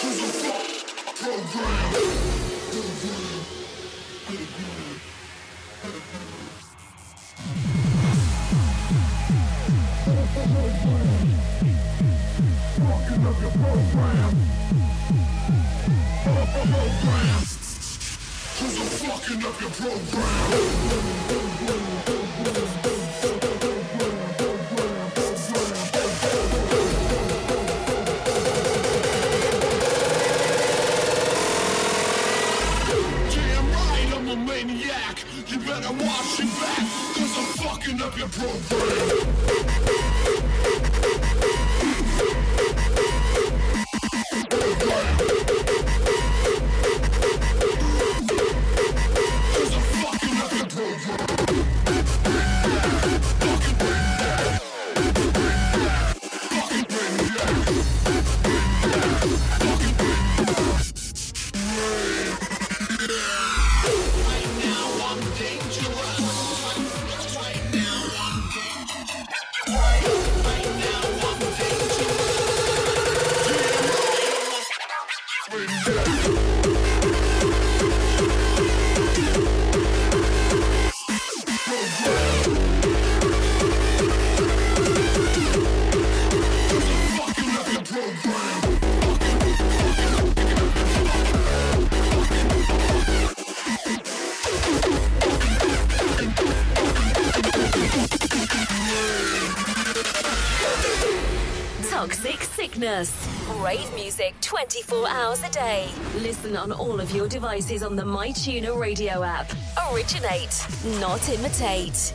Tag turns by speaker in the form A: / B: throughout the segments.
A: Program. Cause fucking up your program. 24 listen on all of your devices on the MyTuner radio app. Originate, not imitate.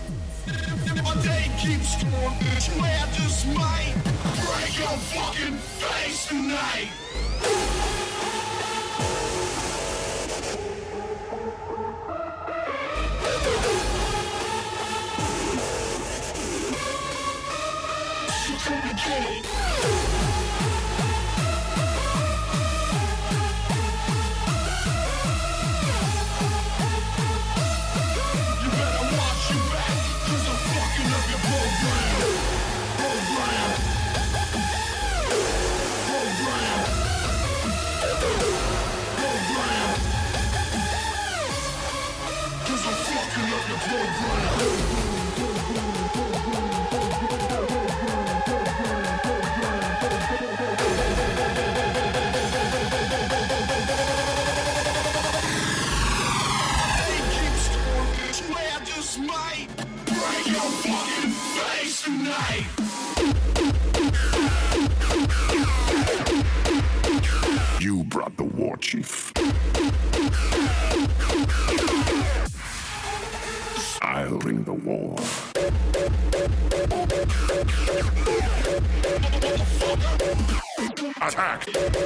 A: My day keeps going, bitch. I just might break your fucking face tonight.
B: during the war. Attack!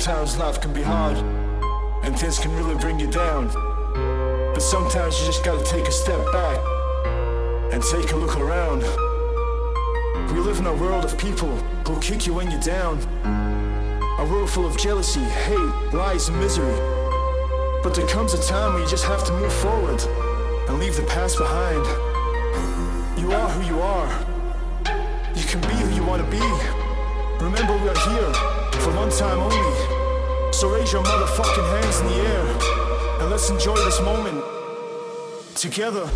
C: Sometimes life can be hard and things can really bring you down. But sometimes you just gotta take a step back and take a look around. We live in a world of people who kick you when you're down A world full of jealousy, hate, lies, and misery. But there comes a time when you just have to move forward and leave the past behind. You are who you are. You can be who you want to be. Remember, we are here for one time only. So raise your motherfucking hands in the air and let's enjoy this moment together.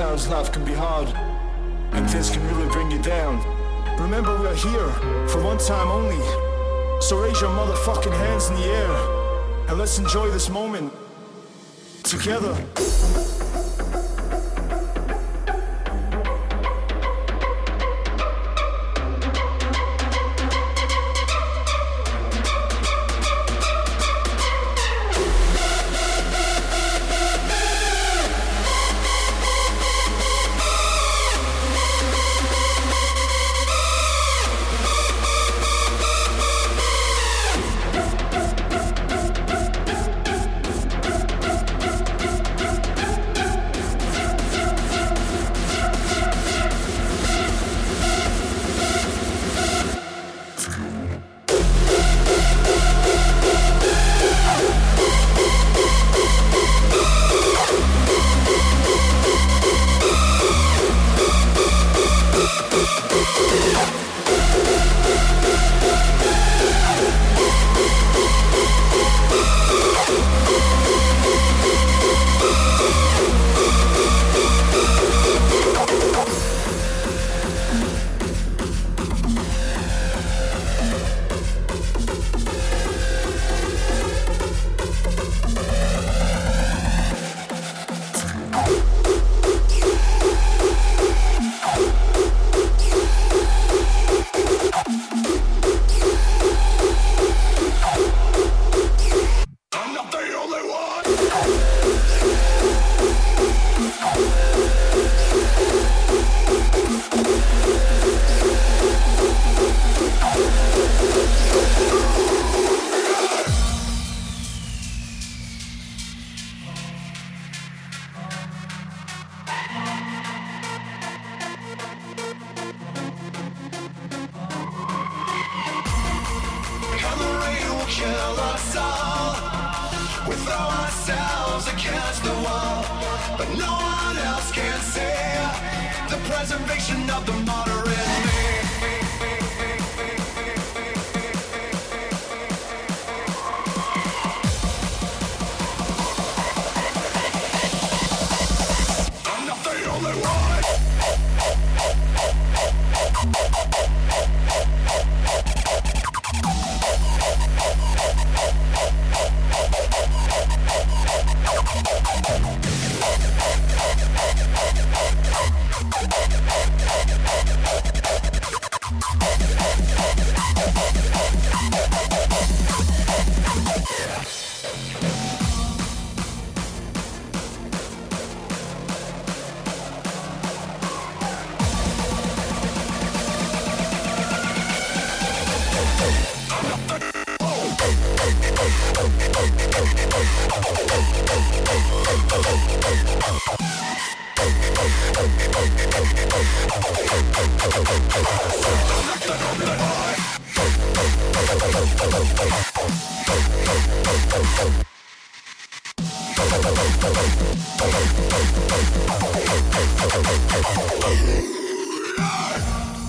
C: Sometimes life can be hard and things can really bring you down. Remember, we are here for one time only. So raise your motherfucking hands in the air and let's enjoy this moment together.
D: オーラ
B: イ!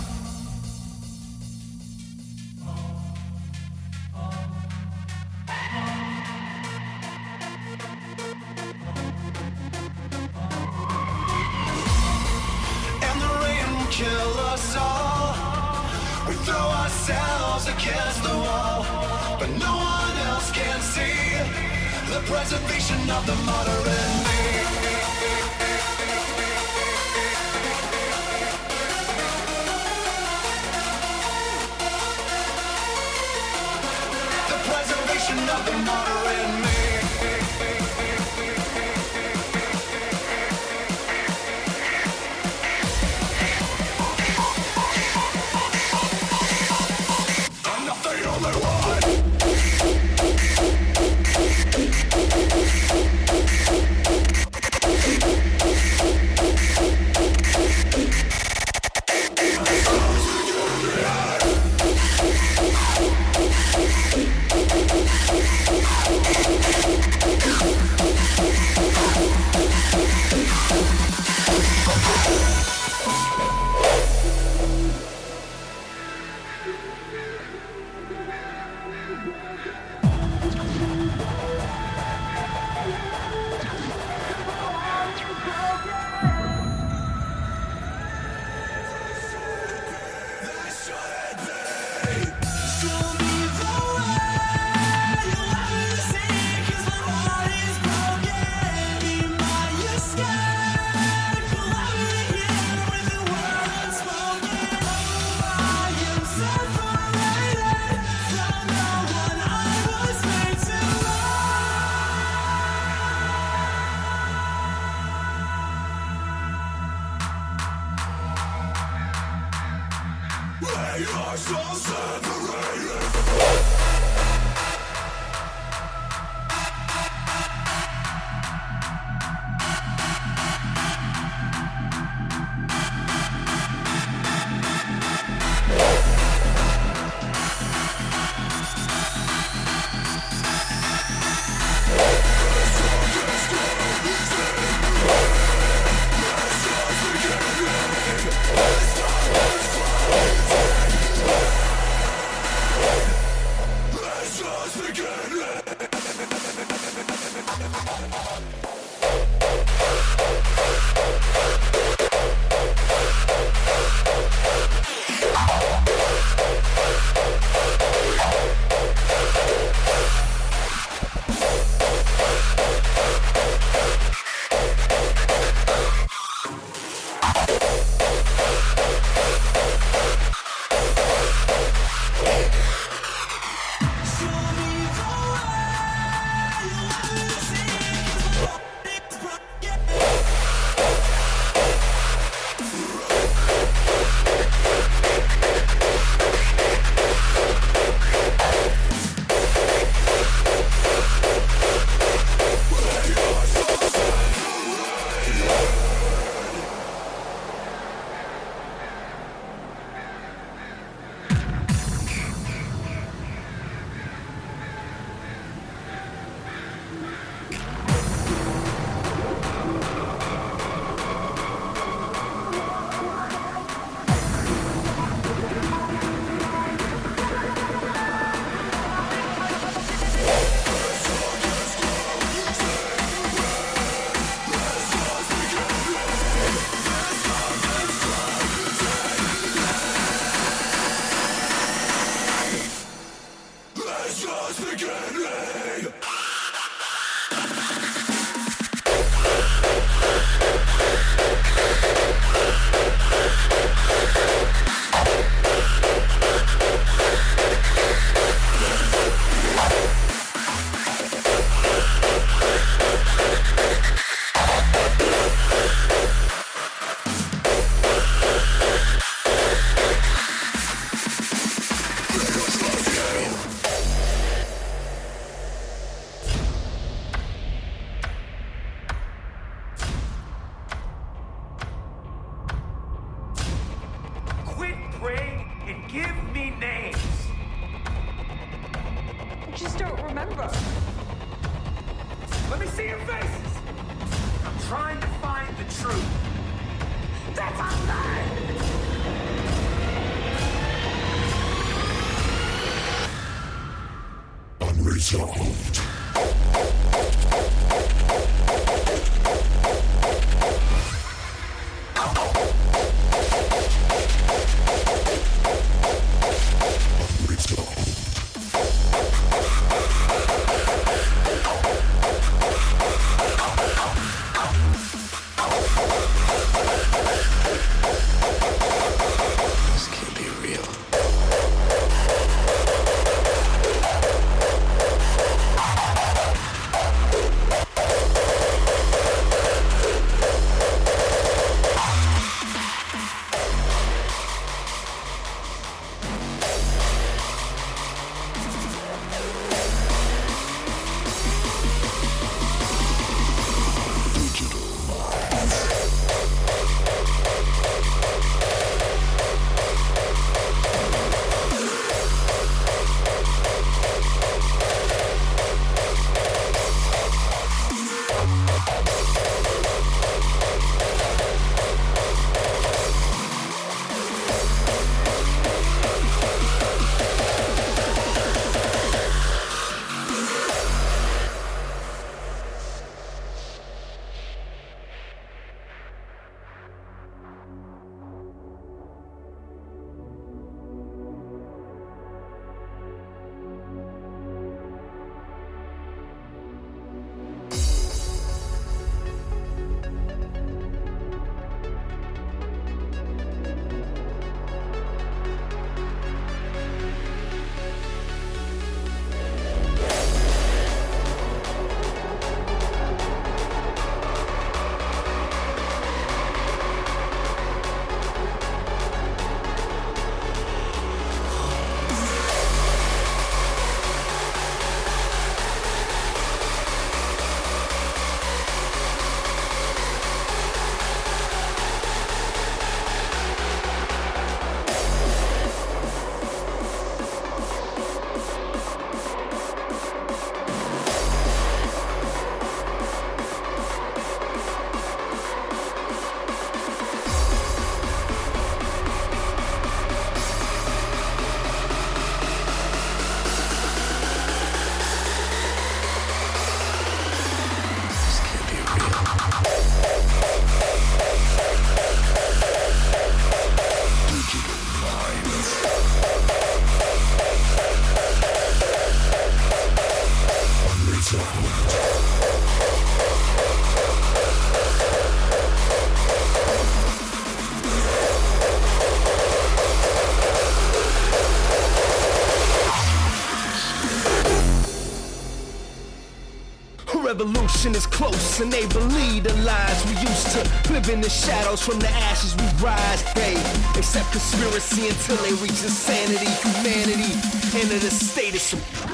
B: Is close and they believe the lies we used to live in the shadows from the ashes we rise. They accept conspiracy until they reach insanity humanity into the state of supremacy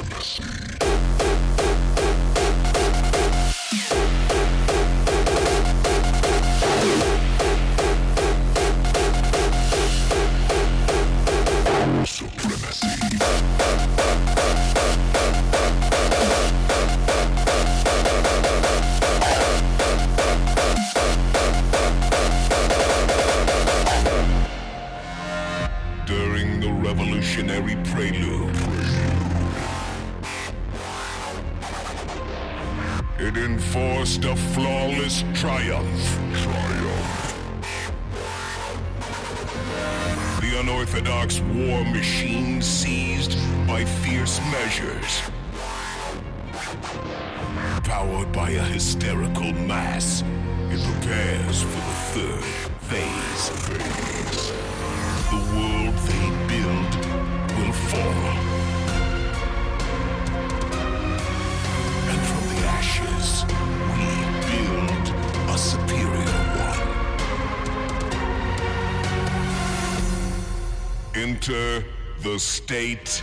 E: state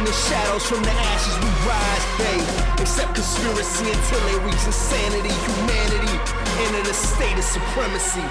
E: From the shadows, from the ashes we rise, they accept conspiracy until they reach insanity, humanity, enter the state of supremacy.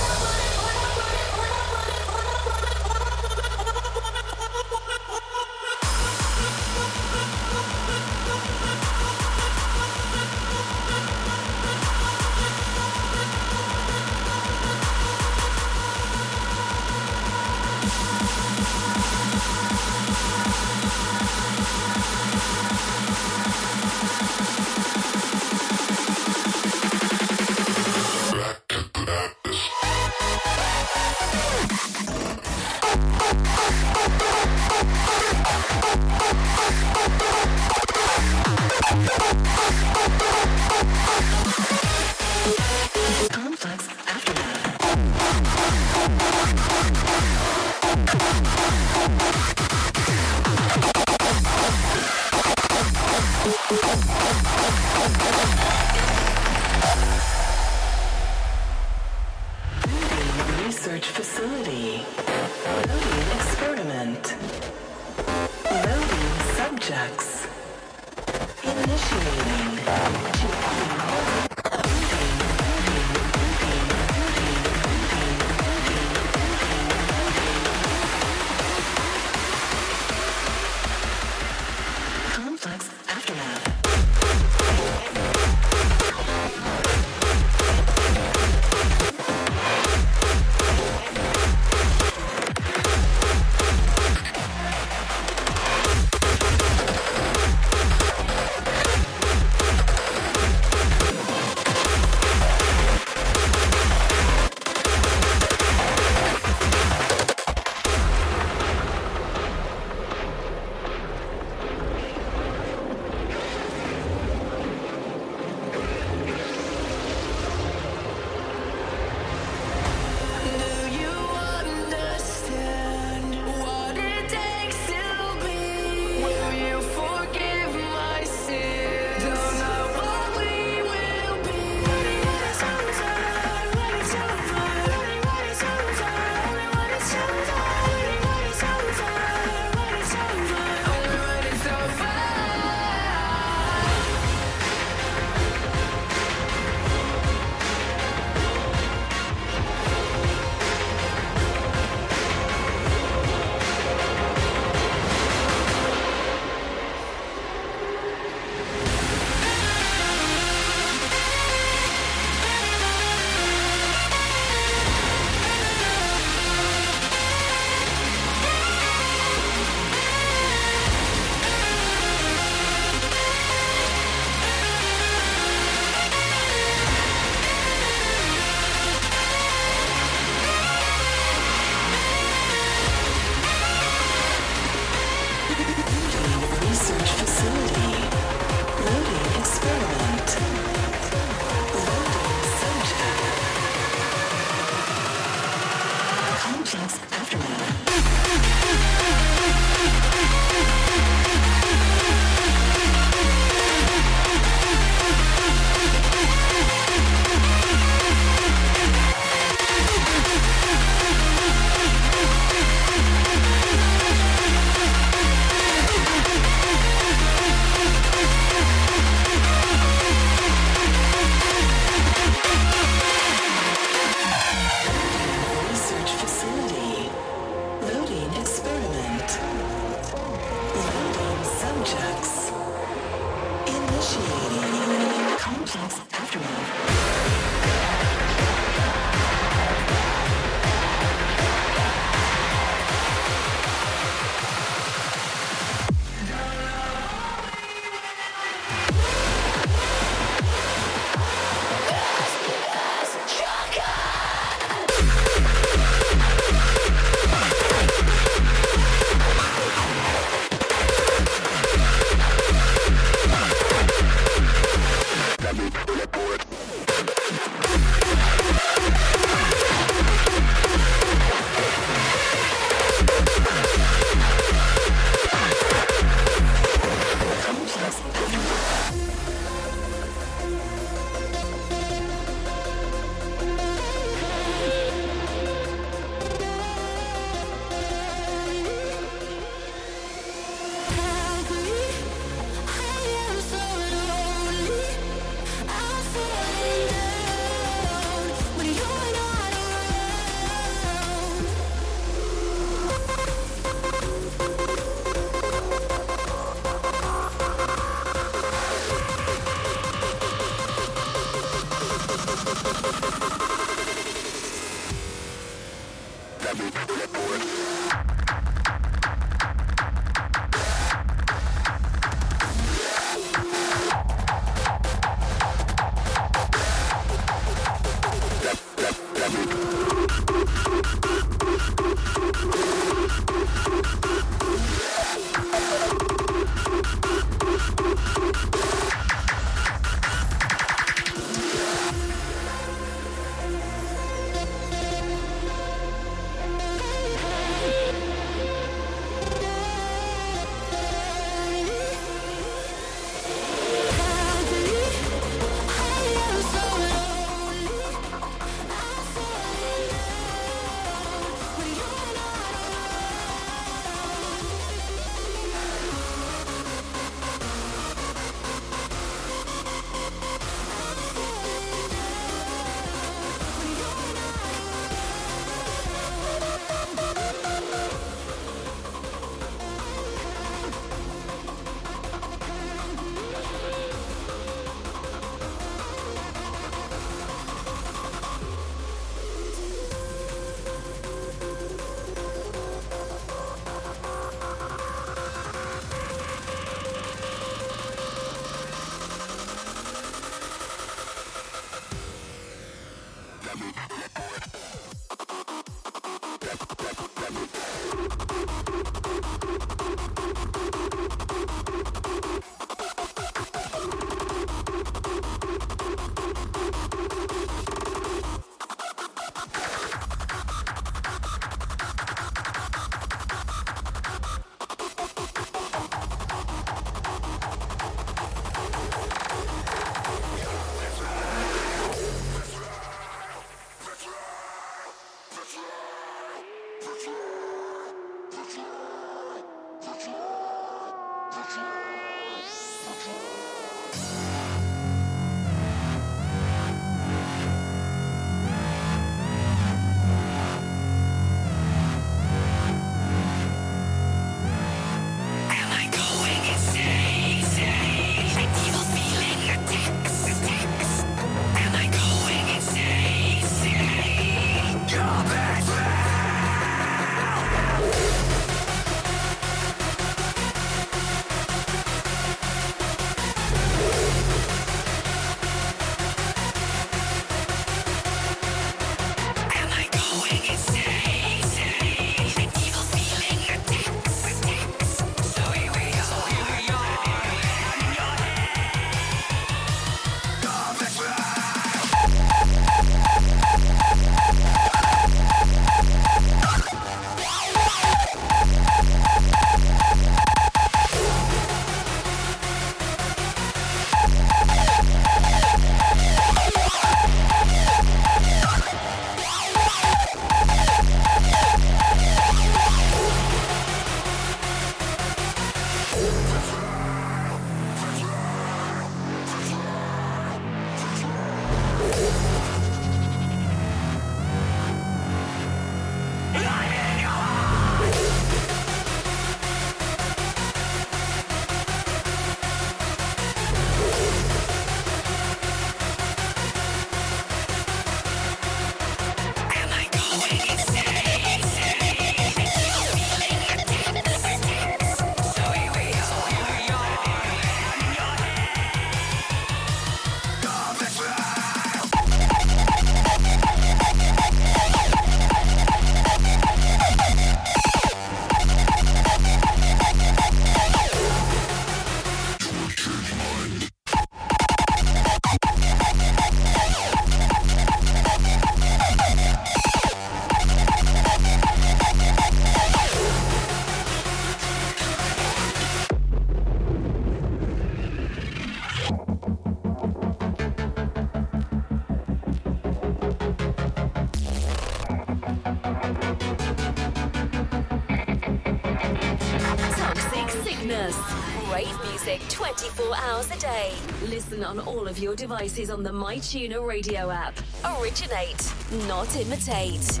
E: music 24 hours a day. Listen on all of
F: your devices on the MyTuner radio app. Originate, not imitate.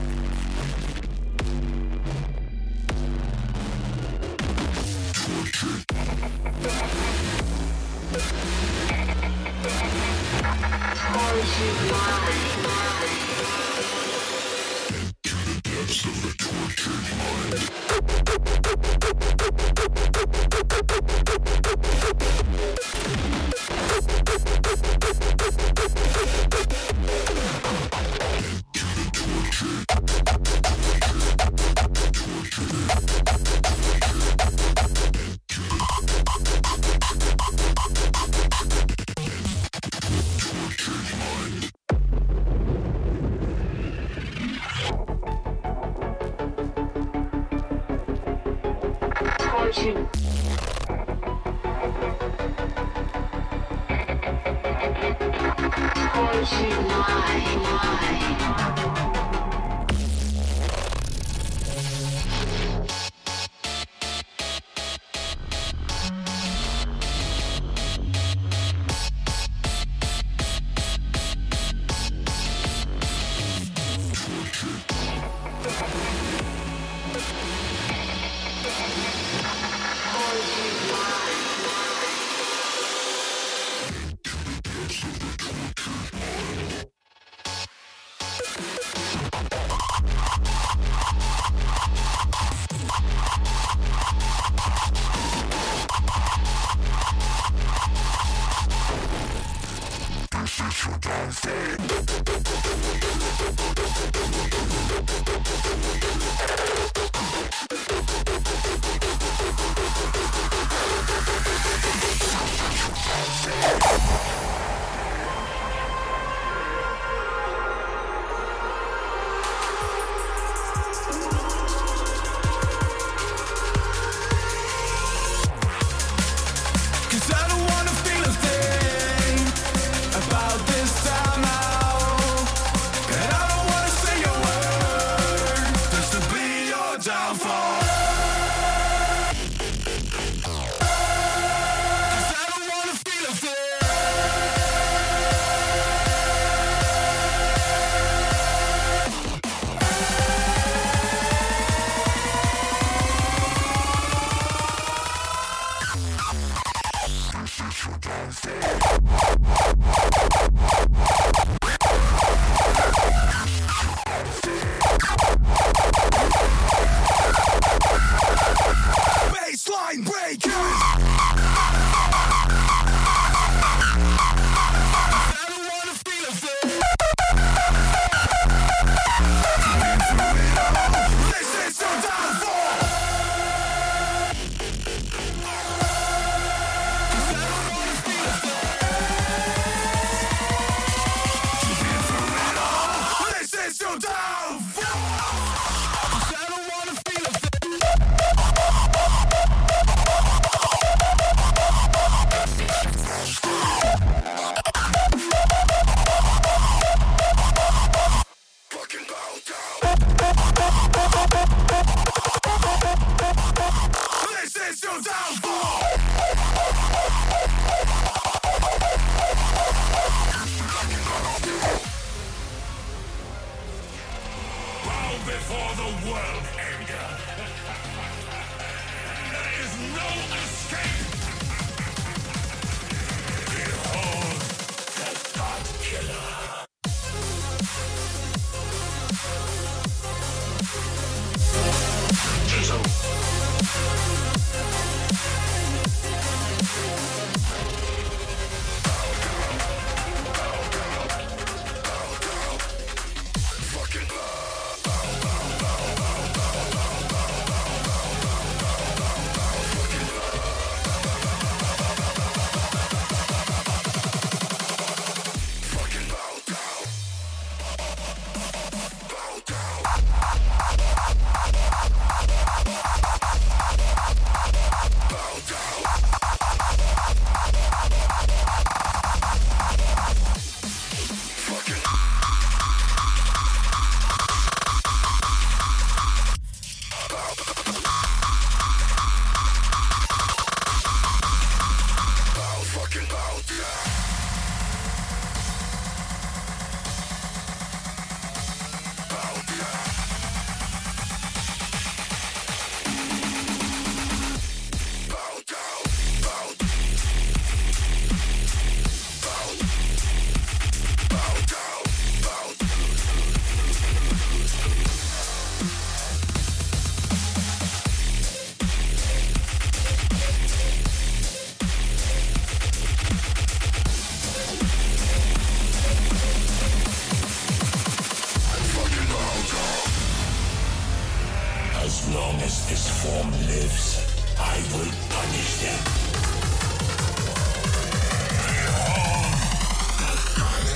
G: as this form lives, I will punish them.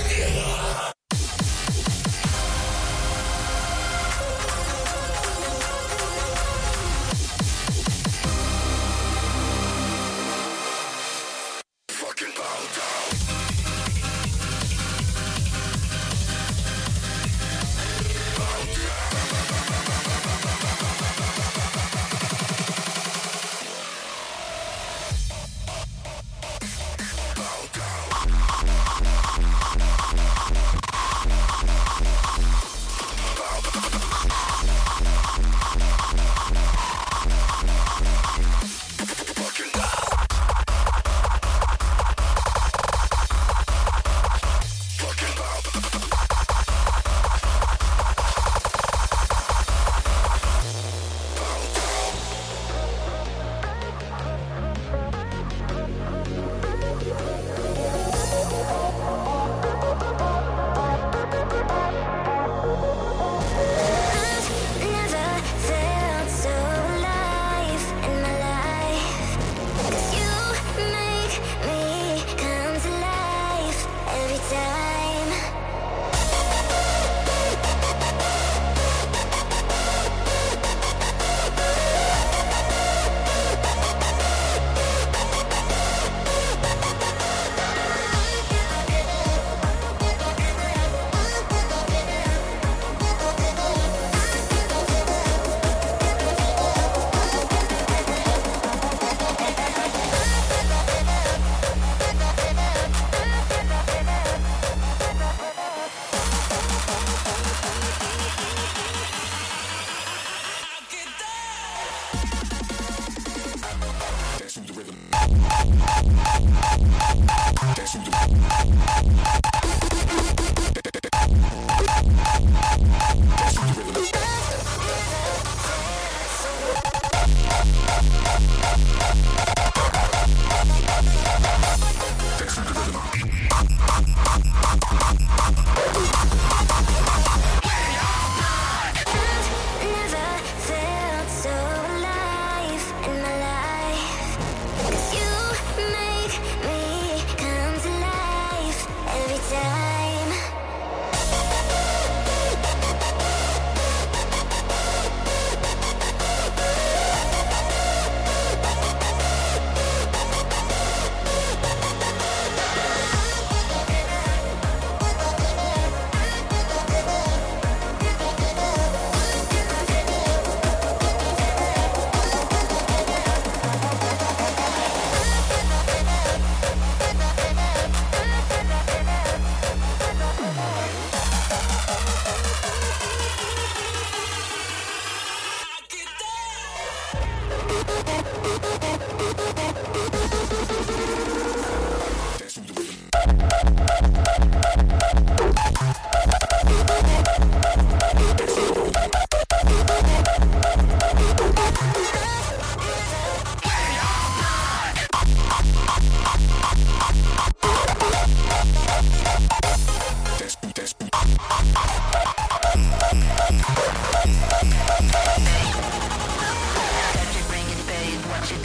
G: The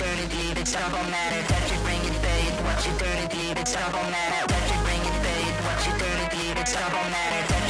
G: dirty deed, it's double matter. That you bring it babe. what you dirty deed, it's
B: double
A: matter.
G: That you bring it babe. what you dirty deed, it's double matter.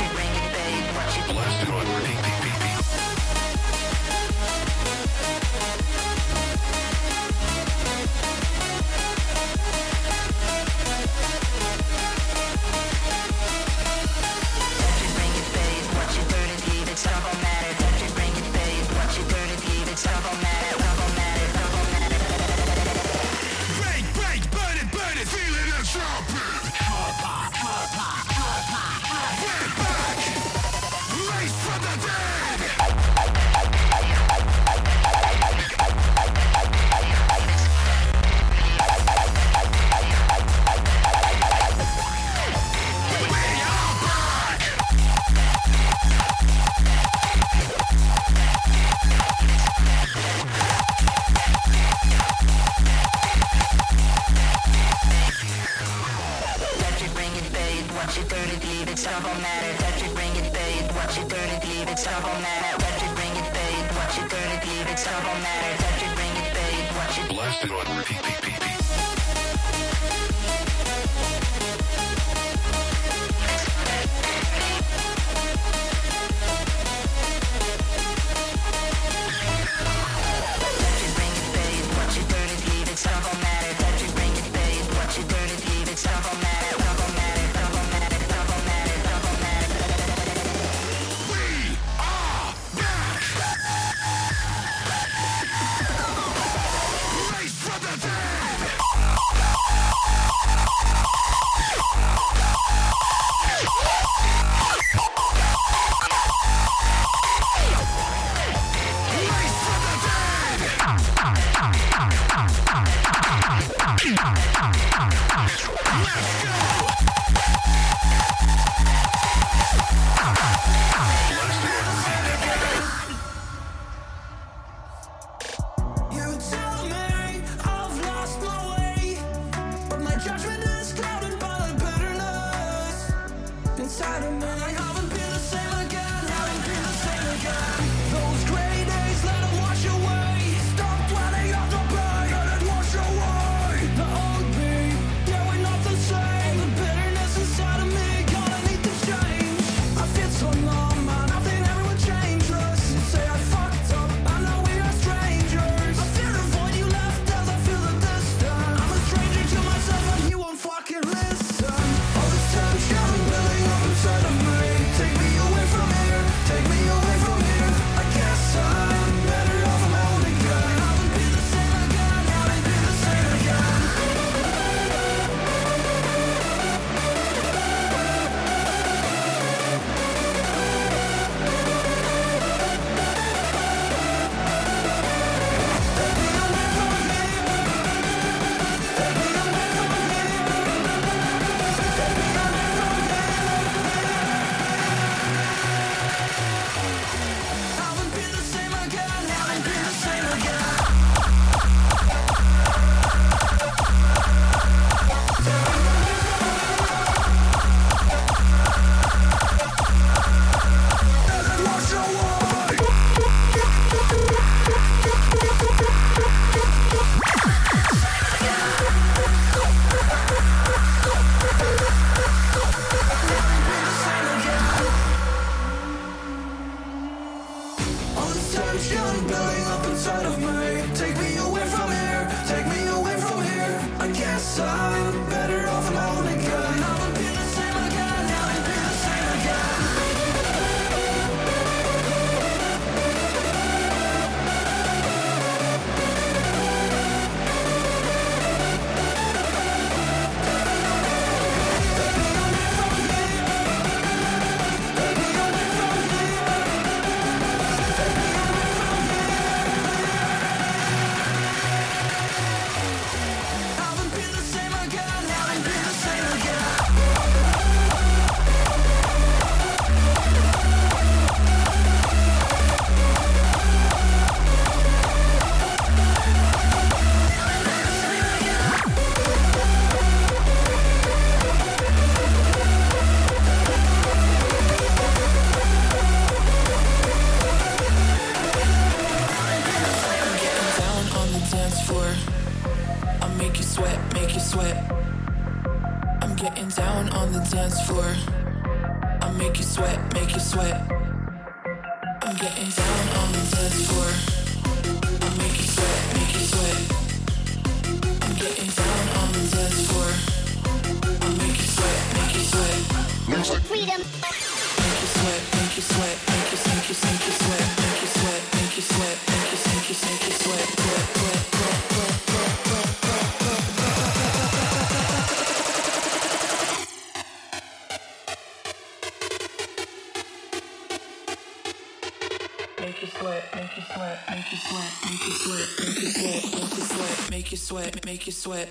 G: make you sweat, make you sweat, make you sweat, make you sweat, make you sweat, make you sweat, make you sweat, make you sweat,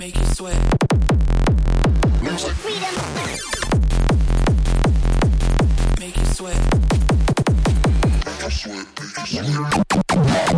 G: make you sweat.
B: Music
A: freedom.
G: Make you sweat.
B: Make you sweat, make you sweat.